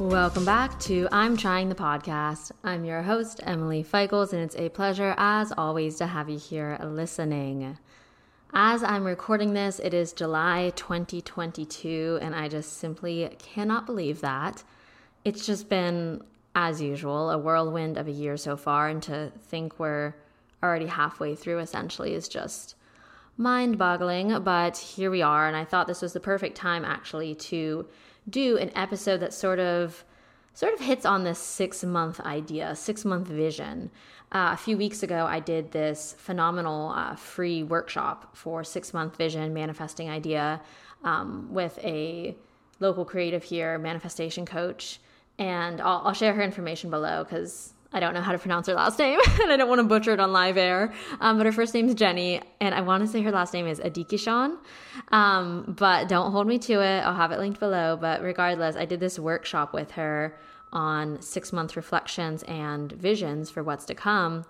Welcome back to I'm Trying the Podcast. I'm your host, Emily Feichels, and it's a pleasure, as always, to have you here listening. As I'm recording this, it is July 2022, and I just simply cannot believe that. It's just been, as usual, a whirlwind of a year so far, and to think we're already halfway through essentially is just mind boggling. But here we are, and I thought this was the perfect time actually to do an episode that sort of sort of hits on this six month idea, six month vision. Uh, a few weeks ago, I did this phenomenal uh, free workshop for six month vision manifesting idea um, with a local creative here, manifestation coach. And I'll, I'll share her information below because I don't know how to pronounce her last name, and I don't want to butcher it on live air. Um, but her first name is Jenny, and I want to say her last name is Adikishan. Um, but don't hold me to it. I'll have it linked below. But regardless, I did this workshop with her on six month reflections and visions for what's to come,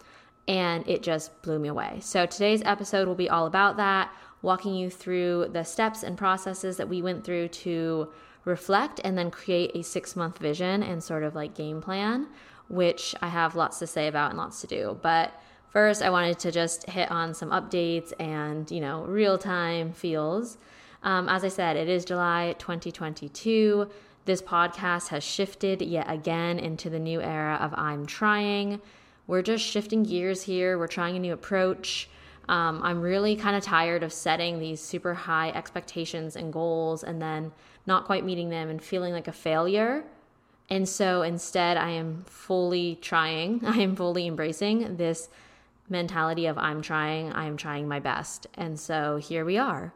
and it just blew me away. So today's episode will be all about that, walking you through the steps and processes that we went through to reflect and then create a six month vision and sort of like game plan which I have lots to say about and lots to do. But first, I wanted to just hit on some updates and, you know, real time feels. Um, as I said, it is July 2022. This podcast has shifted yet again into the new era of I'm trying. We're just shifting gears here. We're trying a new approach. Um, I'm really kind of tired of setting these super high expectations and goals and then not quite meeting them and feeling like a failure. And so instead, I am fully trying, I am fully embracing this mentality of I'm trying, I am trying my best. And so here we are.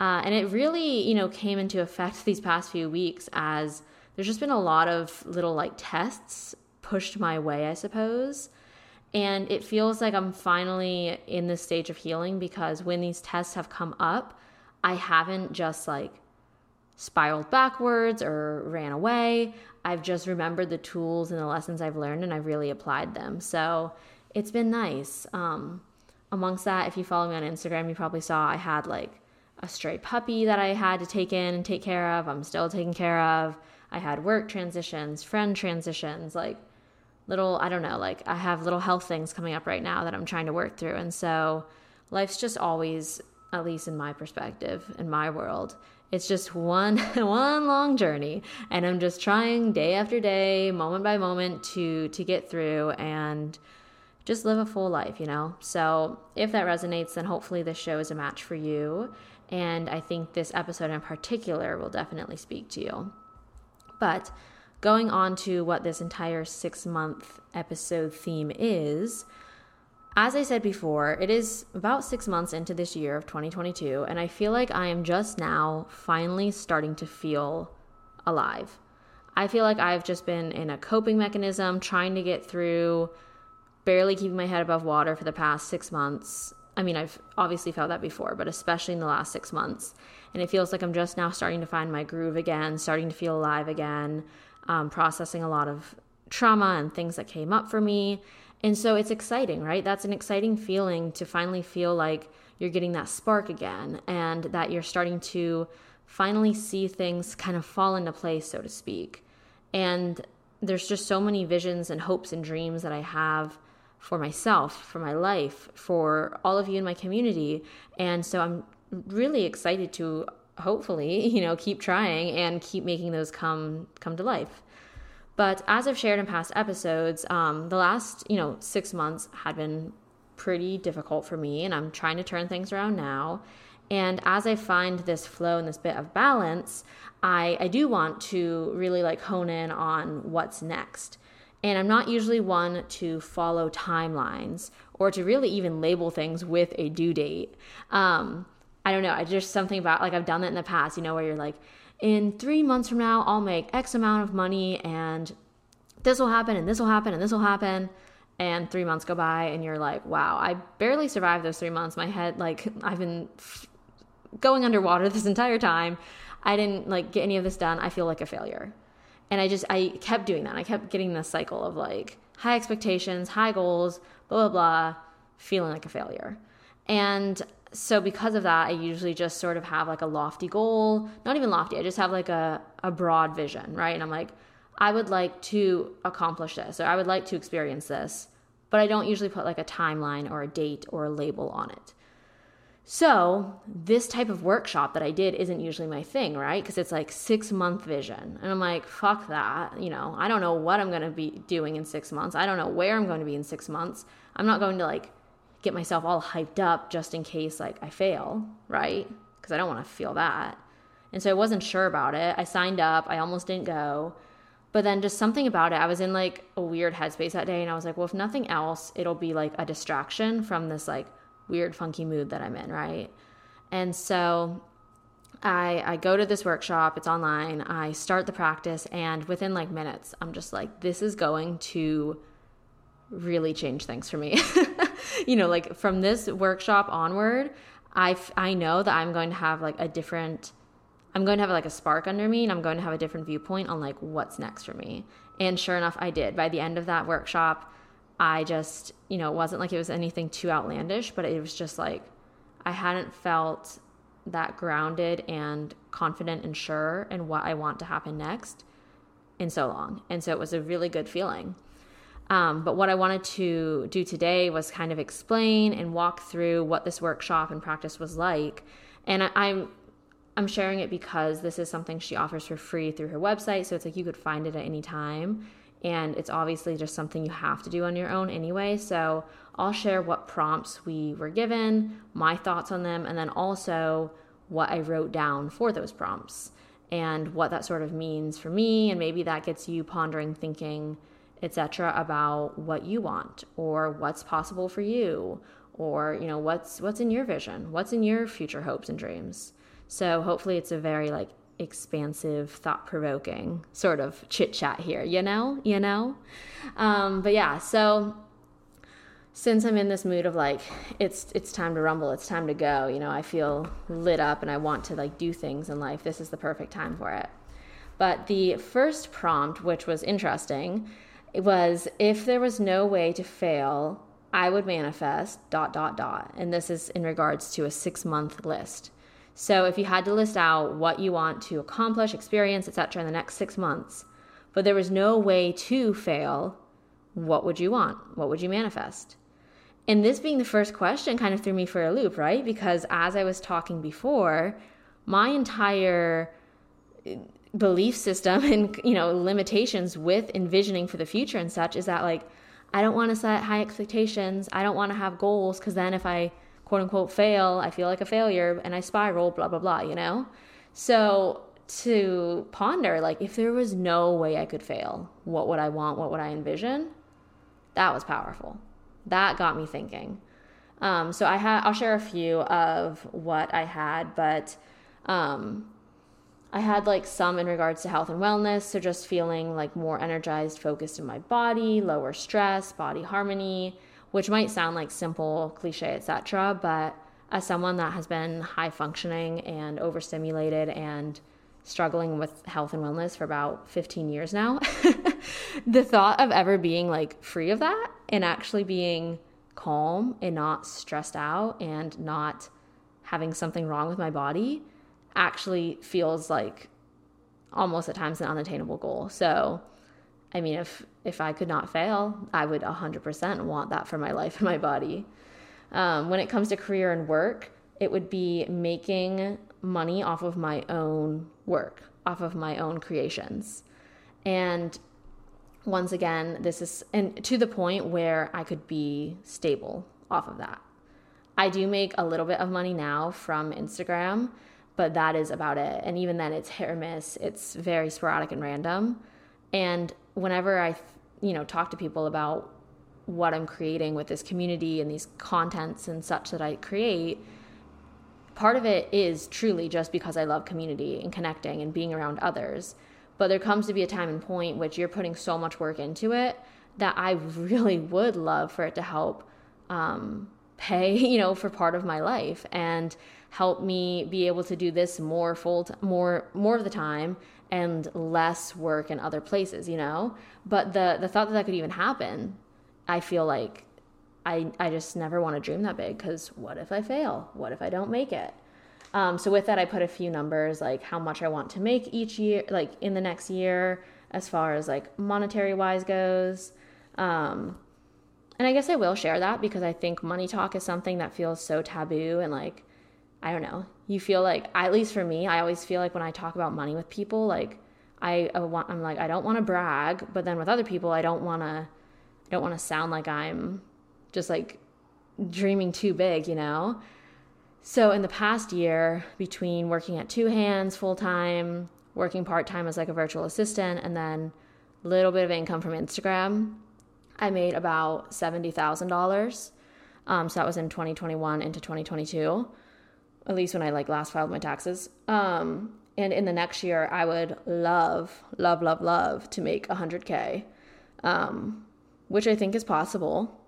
Uh, and it really, you know, came into effect these past few weeks as there's just been a lot of little like tests pushed my way, I suppose. And it feels like I'm finally in this stage of healing because when these tests have come up, I haven't just like spiraled backwards or ran away. I've just remembered the tools and the lessons I've learned and I've really applied them. So it's been nice. Um, amongst that, if you follow me on Instagram, you probably saw I had like a stray puppy that I had to take in and take care of. I'm still taking care of. I had work transitions, friend transitions, like little, I don't know, like I have little health things coming up right now that I'm trying to work through. And so life's just always, at least in my perspective, in my world, it's just one one long journey and I'm just trying day after day, moment by moment to to get through and just live a full life, you know? So, if that resonates, then hopefully this show is a match for you. And I think this episode in particular will definitely speak to you. But going on to what this entire six month episode theme is, as I said before, it is about six months into this year of 2022, and I feel like I am just now finally starting to feel alive. I feel like I've just been in a coping mechanism, trying to get through, barely keeping my head above water for the past six months. I mean, I've obviously felt that before, but especially in the last six months. And it feels like I'm just now starting to find my groove again, starting to feel alive again, um, processing a lot of trauma and things that came up for me and so it's exciting, right? That's an exciting feeling to finally feel like you're getting that spark again and that you're starting to finally see things kind of fall into place, so to speak. And there's just so many visions and hopes and dreams that I have for myself, for my life, for all of you in my community. And so I'm really excited to hopefully, you know, keep trying and keep making those come come to life. But as I've shared in past episodes, um, the last you know six months had been pretty difficult for me, and I'm trying to turn things around now. And as I find this flow and this bit of balance, I, I do want to really like hone in on what's next. And I'm not usually one to follow timelines or to really even label things with a due date. Um, I don't know. I just something about like I've done that in the past, you know, where you're like, in three months from now, I'll make X amount of money and this will happen and this will happen and this will happen. And three months go by and you're like, wow, I barely survived those three months. My head, like, I've been going underwater this entire time. I didn't like get any of this done. I feel like a failure. And I just, I kept doing that. I kept getting this cycle of like high expectations, high goals, blah, blah, blah, feeling like a failure. And so because of that, I usually just sort of have like a lofty goal, not even lofty. I just have like a, a broad vision, right? And I'm like, I would like to accomplish this or I would like to experience this, but I don't usually put like a timeline or a date or a label on it. So, this type of workshop that I did isn't usually my thing, right? Because it's like six month vision. And I'm like, fuck that. You know, I don't know what I'm going to be doing in six months. I don't know where I'm going to be in six months. I'm not going to like get myself all hyped up just in case like I fail, right? Because I don't want to feel that. And so I wasn't sure about it. I signed up, I almost didn't go. But then just something about it, I was in like a weird headspace that day and I was like, well, if nothing else, it'll be like a distraction from this like weird, funky mood that I'm in, right? And so I, I go to this workshop, it's online, I start the practice, and within like minutes, I'm just like, this is going to really change things for me. you know, like from this workshop onward, I, I know that I'm going to have like a different I'm going to have like a spark under me and I'm going to have a different viewpoint on like what's next for me. And sure enough, I did. By the end of that workshop, I just, you know, it wasn't like it was anything too outlandish, but it was just like I hadn't felt that grounded and confident and sure in what I want to happen next in so long. And so it was a really good feeling. Um, but what I wanted to do today was kind of explain and walk through what this workshop and practice was like. And I, I'm I'm sharing it because this is something she offers for free through her website. So it's like you could find it at any time and it's obviously just something you have to do on your own anyway. So I'll share what prompts we were given, my thoughts on them, and then also what I wrote down for those prompts and what that sort of means for me. And maybe that gets you pondering, thinking, etc., about what you want or what's possible for you or you know what's what's in your vision what's in your future hopes and dreams so hopefully it's a very like expansive, thought provoking sort of chit chat here, you know? You know? Um, but yeah, so since I'm in this mood of like it's it's time to rumble, it's time to go, you know, I feel lit up and I want to like do things in life. This is the perfect time for it. But the first prompt, which was interesting, was if there was no way to fail, I would manifest dot dot dot. And this is in regards to a 6-month list. So if you had to list out what you want to accomplish, experience, etc. in the next 6 months, but there was no way to fail, what would you want? What would you manifest? And this being the first question kind of threw me for a loop, right? Because as I was talking before, my entire belief system and you know limitations with envisioning for the future and such is that like I don't want to set high expectations. I don't want to have goals because then if I quote unquote fail, I feel like a failure and I spiral, blah, blah, blah, you know? So to ponder, like, if there was no way I could fail, what would I want? What would I envision? That was powerful. That got me thinking. Um, so I had, I'll share a few of what I had, but um, I had like some in regards to health and wellness. So just feeling like more energized, focused in my body, lower stress, body harmony, which might sound like simple, cliche, etc. But as someone that has been high functioning and overstimulated and struggling with health and wellness for about 15 years now, the thought of ever being like free of that and actually being calm and not stressed out and not having something wrong with my body actually feels like almost at times an unattainable goal. So I mean, if if I could not fail, I would 100% want that for my life and my body. Um, when it comes to career and work, it would be making money off of my own work, off of my own creations. And once again, this is and to the point where I could be stable off of that. I do make a little bit of money now from Instagram, but that is about it. And even then, it's hit or miss. It's very sporadic and random. And whenever I, you know, talk to people about what I'm creating with this community and these contents and such that I create, part of it is truly just because I love community and connecting and being around others. But there comes to be a time and point which you're putting so much work into it that I really would love for it to help um, pay, you know, for part of my life and help me be able to do this more full t- more more of the time and less work in other places, you know? But the the thought that that could even happen, I feel like I I just never want to dream that big cuz what if I fail? What if I don't make it? Um, so with that I put a few numbers like how much I want to make each year like in the next year as far as like monetary wise goes. Um, and I guess I will share that because I think money talk is something that feels so taboo and like, I don't know, you feel like, at least for me, I always feel like when I talk about money with people, like, I, I want, I'm like, I don't want to brag, but then with other people, I don't want to, I don't want to sound like I'm just like dreaming too big, you know? So in the past year, between working at two hands full time, working part time as like a virtual assistant, and then a little bit of income from Instagram, I made about seventy thousand um, dollars. So that was in 2021 into 2022, at least when I like last filed my taxes. Um, and in the next year, I would love, love, love, love to make 100k, um, which I think is possible.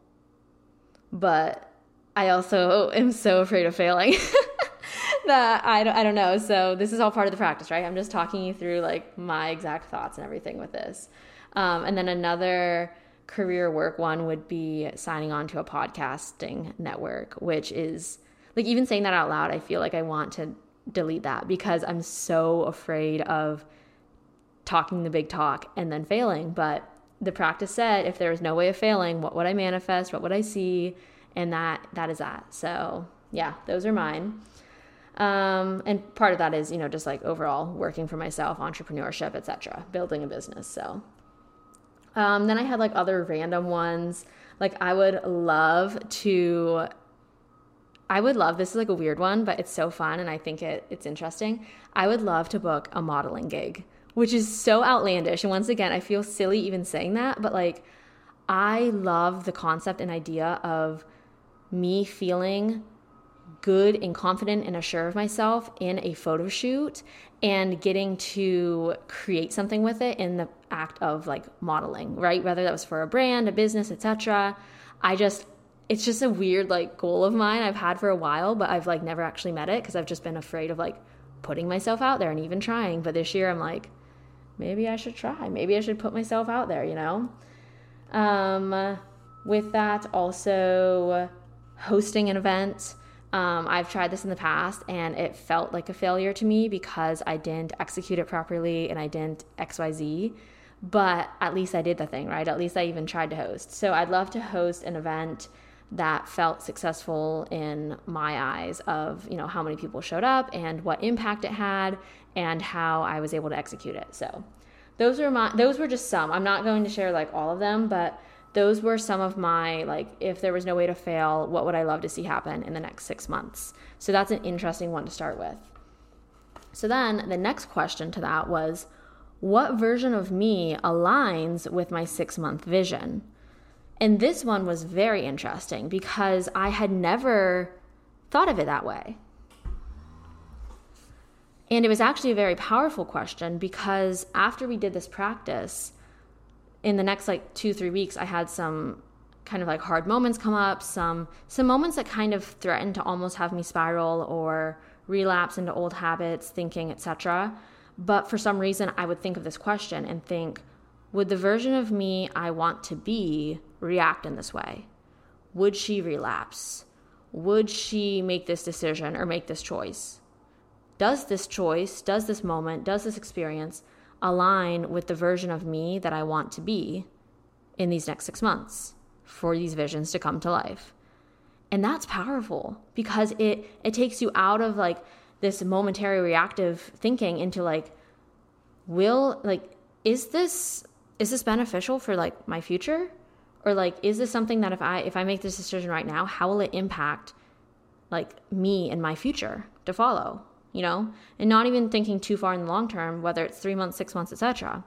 But I also am so afraid of failing that I don't, I don't know. So this is all part of the practice, right? I'm just talking you through like my exact thoughts and everything with this. Um, and then another career work one would be signing on to a podcasting network, which is like even saying that out loud, I feel like I want to delete that because I'm so afraid of talking the big talk and then failing. But the practice said if there was no way of failing, what would I manifest? What would I see? And that that is that. So yeah, those are mine. Um, and part of that is, you know, just like overall working for myself, entrepreneurship, etc., building a business. So um, then I had like other random ones. Like I would love to I would love this is like a weird one, but it's so fun and I think it it's interesting. I would love to book a modeling gig, which is so outlandish. And once again, I feel silly even saying that, but like I love the concept and idea of me feeling good and confident and assured of myself in a photo shoot and getting to create something with it in the act of like modeling, right? Whether that was for a brand, a business, etc. I just it's just a weird like goal of mine I've had for a while, but I've like never actually met it because I've just been afraid of like putting myself out there and even trying. But this year I'm like, maybe I should try. Maybe I should put myself out there, you know? Um, with that, also hosting an event. Um, I've tried this in the past and it felt like a failure to me because I didn't execute it properly and I didn't XYZ. But at least I did the thing, right? At least I even tried to host. So I'd love to host an event that felt successful in my eyes of you know how many people showed up and what impact it had and how I was able to execute it. So those are my those were just some. I'm not going to share like all of them, but those were some of my like if there was no way to fail, what would I love to see happen in the next 6 months. So that's an interesting one to start with. So then the next question to that was what version of me aligns with my 6 month vision? And this one was very interesting because I had never thought of it that way. And it was actually a very powerful question because after we did this practice, in the next like two, three weeks, I had some kind of like hard moments come up, some some moments that kind of threatened to almost have me spiral or relapse into old habits, thinking, etc. But for some reason I would think of this question and think, would the version of me I want to be react in this way? Would she relapse? Would she make this decision or make this choice? Does this choice, does this moment, does this experience align with the version of me that I want to be in these next six months for these visions to come to life? And that's powerful because it it takes you out of like this momentary reactive thinking into like will like is this is this beneficial for like my future? Or like is this something that if i if i make this decision right now how will it impact like me and my future to follow you know? And not even thinking too far in the long term whether it's three months six months etc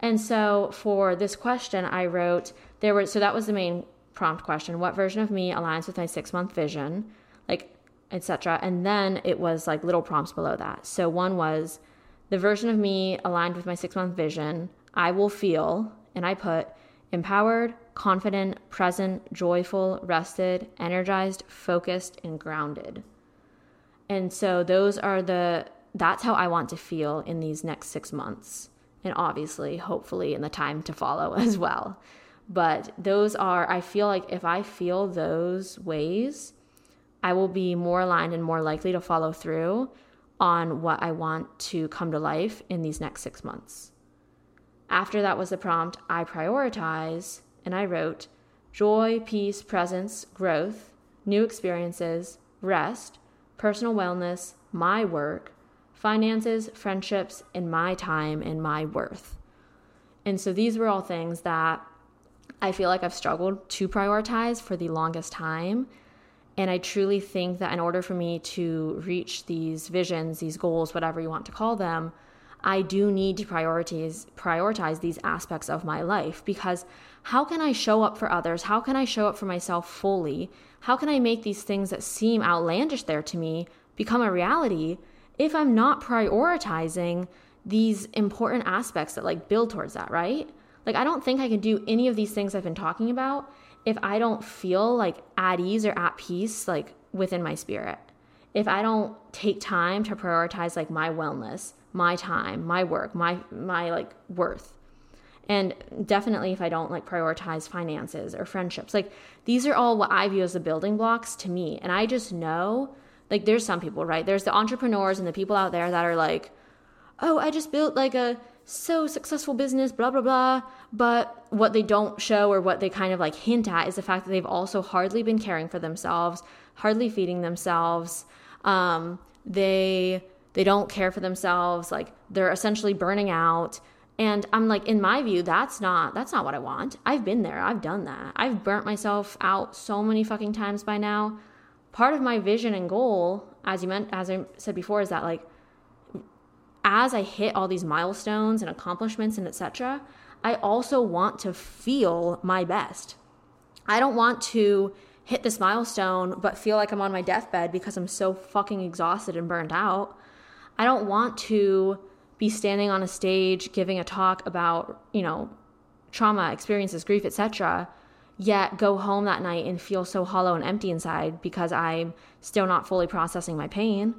and so for this question i wrote there were so that was the main prompt question. What version of me aligns with my six month vision? Like etc and then it was like little prompts below that. So one was the version of me aligned with my six month vision I will feel, and I put empowered, confident, present, joyful, rested, energized, focused, and grounded. And so those are the, that's how I want to feel in these next six months. And obviously, hopefully, in the time to follow as well. But those are, I feel like if I feel those ways, I will be more aligned and more likely to follow through on what I want to come to life in these next six months. After that was the prompt, I prioritize, and I wrote joy, peace, presence, growth, new experiences, rest, personal wellness, my work, finances, friendships, and my time and my worth. And so these were all things that I feel like I've struggled to prioritize for the longest time. And I truly think that in order for me to reach these visions, these goals, whatever you want to call them, I do need to prioritize prioritize these aspects of my life because how can I show up for others? How can I show up for myself fully? How can I make these things that seem outlandish there to me become a reality if I'm not prioritizing these important aspects that like build towards that, right? Like I don't think I can do any of these things I've been talking about if I don't feel like at ease or at peace like within my spirit. If I don't take time to prioritize like my wellness, my time, my work, my my like worth. And definitely if I don't like prioritize finances or friendships. Like these are all what I view as the building blocks to me. And I just know like there's some people, right? There's the entrepreneurs and the people out there that are like, "Oh, I just built like a so successful business, blah blah blah." But what they don't show or what they kind of like hint at is the fact that they've also hardly been caring for themselves, hardly feeding themselves. Um, they they don't care for themselves like they're essentially burning out. And i'm like in my view that's not that's not what i want. I've been there. I've done that. I've burnt myself out so many fucking times by now. Part of my vision and goal as you meant as i said before is that like as i hit all these milestones and accomplishments and etc i also want to feel my best. I don't want to hit this milestone but feel like i'm on my deathbed because i'm so fucking exhausted and burned out I don't want to be standing on a stage giving a talk about, you know, trauma, experiences, grief, etc., yet go home that night and feel so hollow and empty inside because I'm still not fully processing my pain.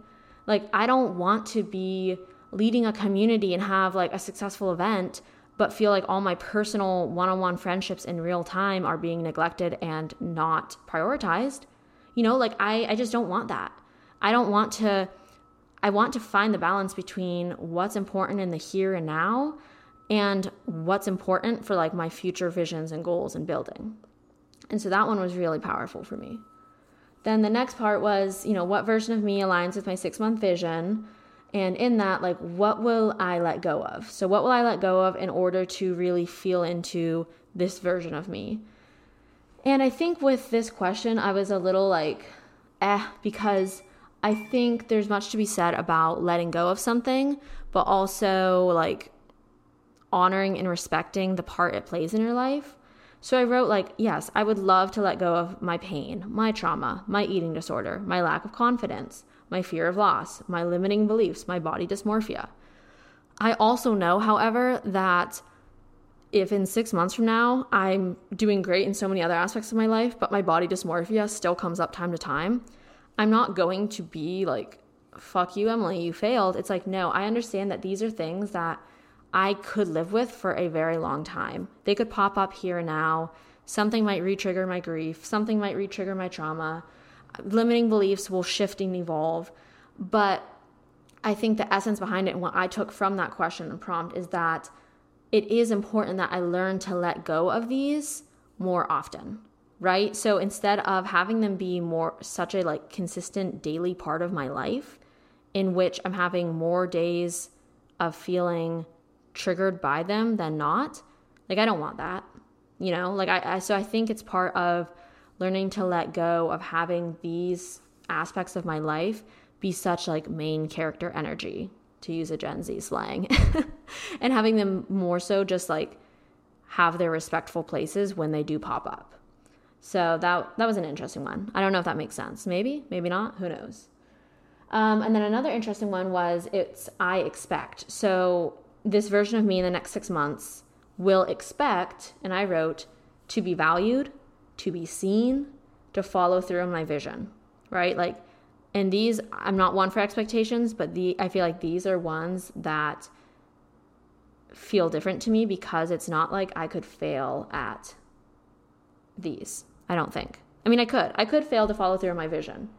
Like I don't want to be leading a community and have like a successful event but feel like all my personal one-on-one friendships in real time are being neglected and not prioritized. You know, like I I just don't want that. I don't want to I want to find the balance between what's important in the here and now and what's important for like my future visions and goals and building. And so that one was really powerful for me. Then the next part was, you know, what version of me aligns with my six month vision? And in that, like, what will I let go of? So, what will I let go of in order to really feel into this version of me? And I think with this question, I was a little like, eh, because I think there's much to be said about letting go of something, but also like honoring and respecting the part it plays in your life. So I wrote, like, yes, I would love to let go of my pain, my trauma, my eating disorder, my lack of confidence, my fear of loss, my limiting beliefs, my body dysmorphia. I also know, however, that if in six months from now I'm doing great in so many other aspects of my life, but my body dysmorphia still comes up time to time, I'm not going to be like, fuck you, Emily, you failed. It's like, no, I understand that these are things that I could live with for a very long time. They could pop up here and now. Something might retrigger my grief, something might retrigger my trauma. Limiting beliefs will shift and evolve. But I think the essence behind it and what I took from that question and prompt is that it is important that I learn to let go of these more often right? So instead of having them be more such a like consistent daily part of my life in which I'm having more days of feeling triggered by them than not, like I don't want that. You know, like I, I so I think it's part of learning to let go of having these aspects of my life be such like main character energy to use a Gen Z slang and having them more so just like have their respectful places when they do pop up. So that that was an interesting one. I don't know if that makes sense. Maybe, maybe not. Who knows? Um, and then another interesting one was it's I expect. So this version of me in the next six months will expect, and I wrote to be valued, to be seen, to follow through on my vision, right? Like, and these I'm not one for expectations, but the I feel like these are ones that feel different to me because it's not like I could fail at these. I don't think. I mean, I could. I could fail to follow through on my vision.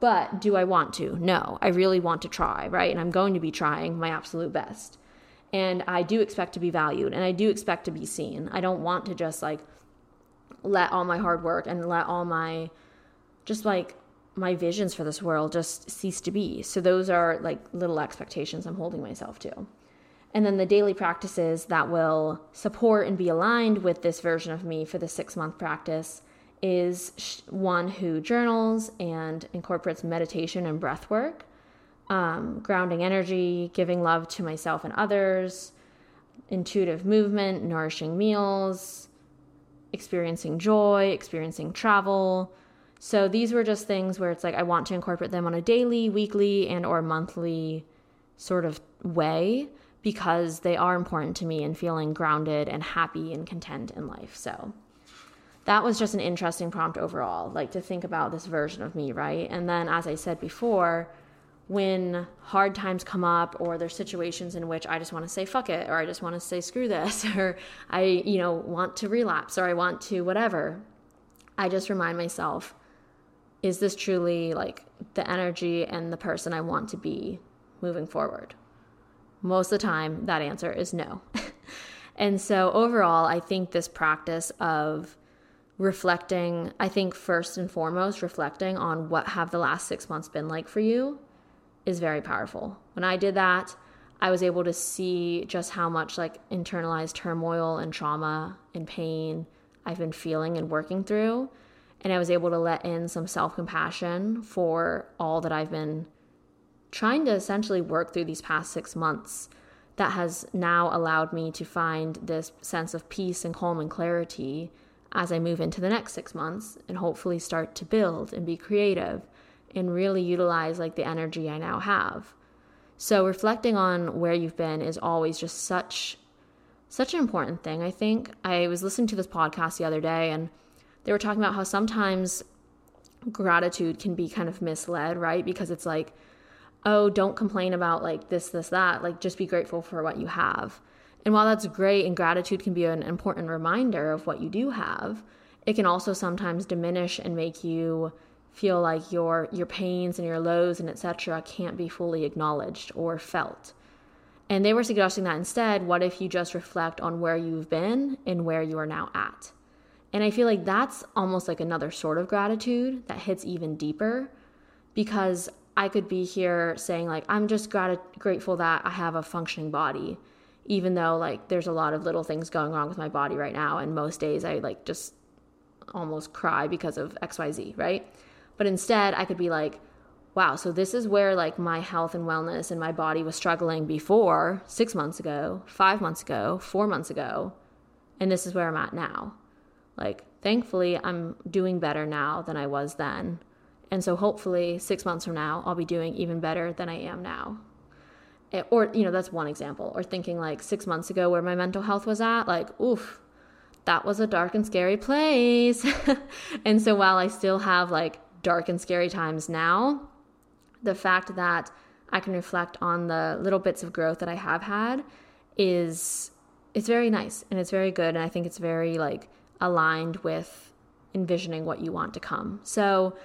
But do I want to? No. I really want to try, right? And I'm going to be trying my absolute best. And I do expect to be valued and I do expect to be seen. I don't want to just like let all my hard work and let all my just like my visions for this world just cease to be. So those are like little expectations I'm holding myself to. And then the daily practices that will support and be aligned with this version of me for the six month practice is one who journals and incorporates meditation and breath work, um, grounding energy, giving love to myself and others, intuitive movement, nourishing meals, experiencing joy, experiencing travel. So these were just things where it's like I want to incorporate them on a daily, weekly, and or monthly sort of way because they are important to me in feeling grounded and happy and content in life. So that was just an interesting prompt overall, like to think about this version of me, right? And then, as I said before, when hard times come up or there's situations in which I just want to say fuck it or I just want to say screw this or I, you know, want to relapse or I want to whatever, I just remind myself is this truly like the energy and the person I want to be moving forward? Most of the time, that answer is no. and so, overall, I think this practice of reflecting, I think first and foremost, reflecting on what have the last six months been like for you is very powerful. When I did that, I was able to see just how much like internalized turmoil and trauma and pain I've been feeling and working through. And I was able to let in some self compassion for all that I've been trying to essentially work through these past six months that has now allowed me to find this sense of peace and calm and clarity as I move into the next six months and hopefully start to build and be creative and really utilize like the energy I now have. So reflecting on where you've been is always just such such an important thing. I think I was listening to this podcast the other day and they were talking about how sometimes gratitude can be kind of misled, right? Because it's like oh, don't complain about like this, this, that. Like, just be grateful for what you have. And while that's great and gratitude can be an important reminder of what you do have, it can also sometimes diminish and make you feel like your your pains and your lows and etc can't be fully acknowledged or felt. And they were suggesting that instead, what if you just reflect on where you've been and where you are now at? And I feel like that's almost like another sort of gratitude that hits even deeper because I could be here saying, like, I'm just grat- grateful that I have a functioning body, even though, like, there's a lot of little things going wrong with my body right now. And most days I, like, just almost cry because of XYZ, right? But instead, I could be like, wow, so this is where, like, my health and wellness and my body was struggling before six months ago, five months ago, four months ago. And this is where I'm at now. Like, thankfully, I'm doing better now than I was then and so hopefully, six months from now, I'll be doing even better than I am now. Or, you know, that's one example. Or thinking like six months ago where my mental health was at, like, oof, that was a dark and scary place. and so while I still have like dark and scary times now, the fact that I can reflect on the little bits of growth that I have had is it's very nice and it's very good and I think it's very like aligned with envisioning what you want to come. So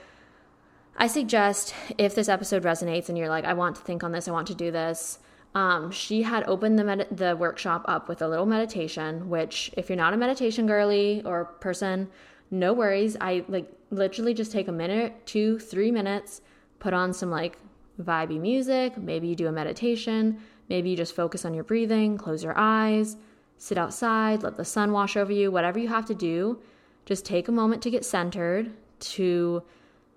I suggest if this episode resonates and you're like, I want to think on this, I want to do this. Um, she had opened the med- the workshop up with a little meditation. Which, if you're not a meditation girly or person, no worries. I like literally just take a minute, two, three minutes, put on some like vibey music. Maybe you do a meditation. Maybe you just focus on your breathing, close your eyes, sit outside, let the sun wash over you. Whatever you have to do, just take a moment to get centered to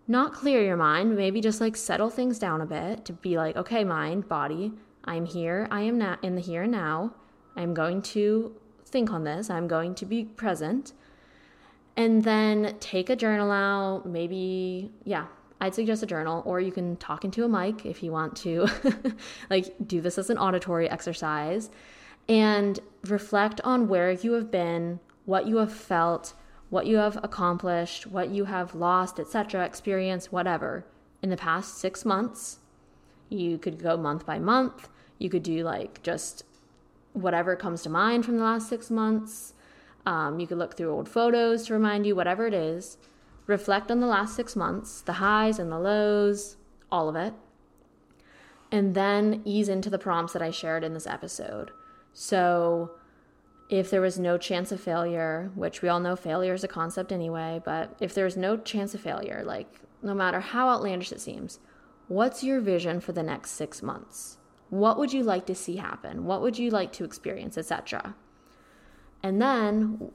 not clear your mind, maybe just like settle things down a bit to be like, okay, mind, body, I'm here, I am now in the here and now. I'm going to think on this, I'm going to be present. And then take a journal out, maybe, yeah, I'd suggest a journal, or you can talk into a mic if you want to, like, do this as an auditory exercise and reflect on where you have been, what you have felt, what you have accomplished, what you have lost, etc., experience, whatever, in the past six months. You could go month by month. You could do like just whatever comes to mind from the last six months. Um, you could look through old photos to remind you, whatever it is. Reflect on the last six months, the highs and the lows, all of it. And then ease into the prompts that I shared in this episode. So, if there was no chance of failure, which we all know failure is a concept anyway, but if there's no chance of failure, like no matter how outlandish it seems, what's your vision for the next six months? What would you like to see happen? What would you like to experience, etc.? And then,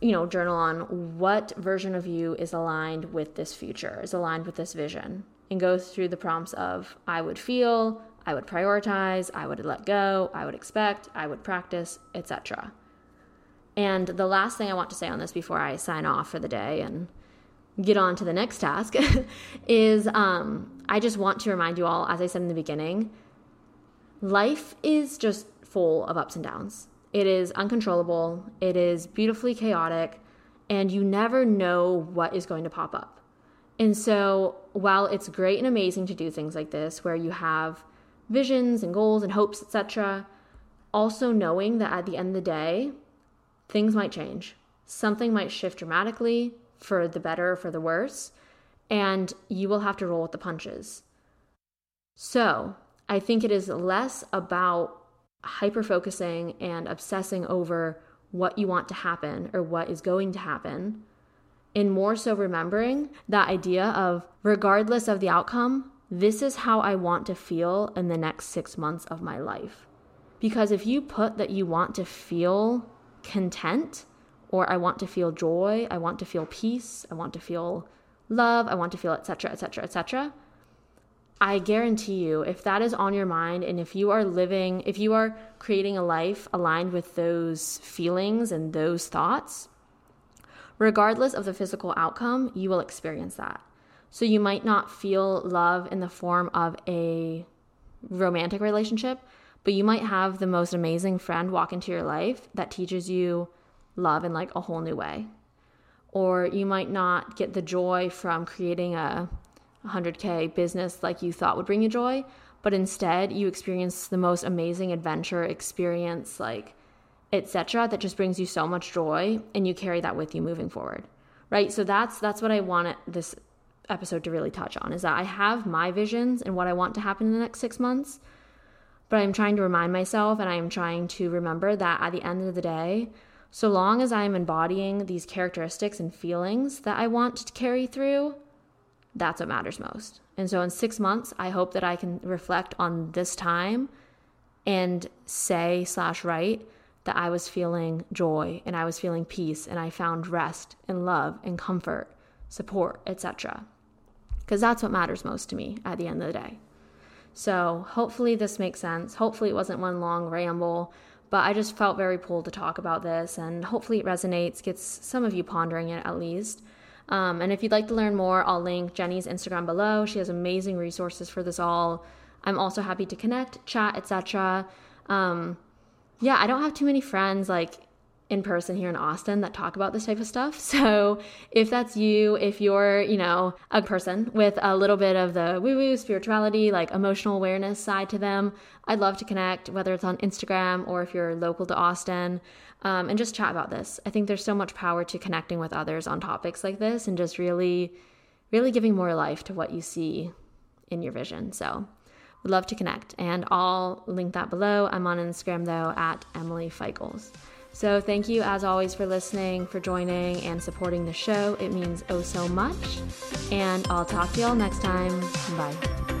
you know, journal on what version of you is aligned with this future, is aligned with this vision, and go through the prompts of I would feel, I would prioritize, I would let go, I would expect, I would practice, etc. And the last thing I want to say on this before I sign off for the day and get on to the next task is um, I just want to remind you all, as I said in the beginning, life is just full of ups and downs. It is uncontrollable, it is beautifully chaotic, and you never know what is going to pop up. And so, while it's great and amazing to do things like this, where you have visions and goals and hopes, etc., also knowing that at the end of the day, things might change. Something might shift dramatically for the better or for the worse, and you will have to roll with the punches. So, I think it is less about hyper focusing and obsessing over what you want to happen or what is going to happen, and more so remembering that idea of regardless of the outcome, this is how I want to feel in the next six months of my life. Because if you put that you want to feel content or I want to feel joy, I want to feel peace, I want to feel love, I want to feel etc etc etc. I guarantee you if that is on your mind and if you are living if you are creating a life aligned with those feelings and those thoughts, regardless of the physical outcome, you will experience that. So you might not feel love in the form of a romantic relationship, but you might have the most amazing friend walk into your life that teaches you love in like a whole new way. Or you might not get the joy from creating a 100K business like you thought would bring you joy, but instead you experience the most amazing adventure experience, like etc., that just brings you so much joy and you carry that with you moving forward. Right? So that's that's what I wanted this episode to really touch on is that I have my visions and what I want to happen in the next 6 months but I'm trying to remind myself and I'm trying to remember that at the end of the day, so long as I'm embodying these characteristics and feelings that I want to carry through, that's what matters most. And so in six months, I hope that I can reflect on this time and say slash write that I was feeling joy and I was feeling peace and I found rest and love and comfort, support, etc. Because that's what matters most to me at the end of the day. So hopefully this makes sense. Hopefully it wasn't one long ramble, but I just felt very pulled to talk about this and hopefully it resonates, gets some of you pondering it at least. Um, and if you'd like to learn more, I'll link Jenny's Instagram below. She has amazing resources for this all. I'm also happy to connect, chat, etc. Um, yeah, I don't have too many friends like in person here in Austin that talk about this type of stuff. So if that's you, if you're, you know, a person with a little bit of the woo woo spirituality, like emotional awareness side to them, I'd love to connect, whether it's on Instagram or if you're local to Austin, um, and just chat about this. I think there's so much power to connecting with others on topics like this and just really, really giving more life to what you see in your vision. So would love to connect. And I'll link that below. I'm on Instagram though at Emily Feichels. So, thank you as always for listening, for joining, and supporting the show. It means oh so much. And I'll talk to y'all next time. Bye.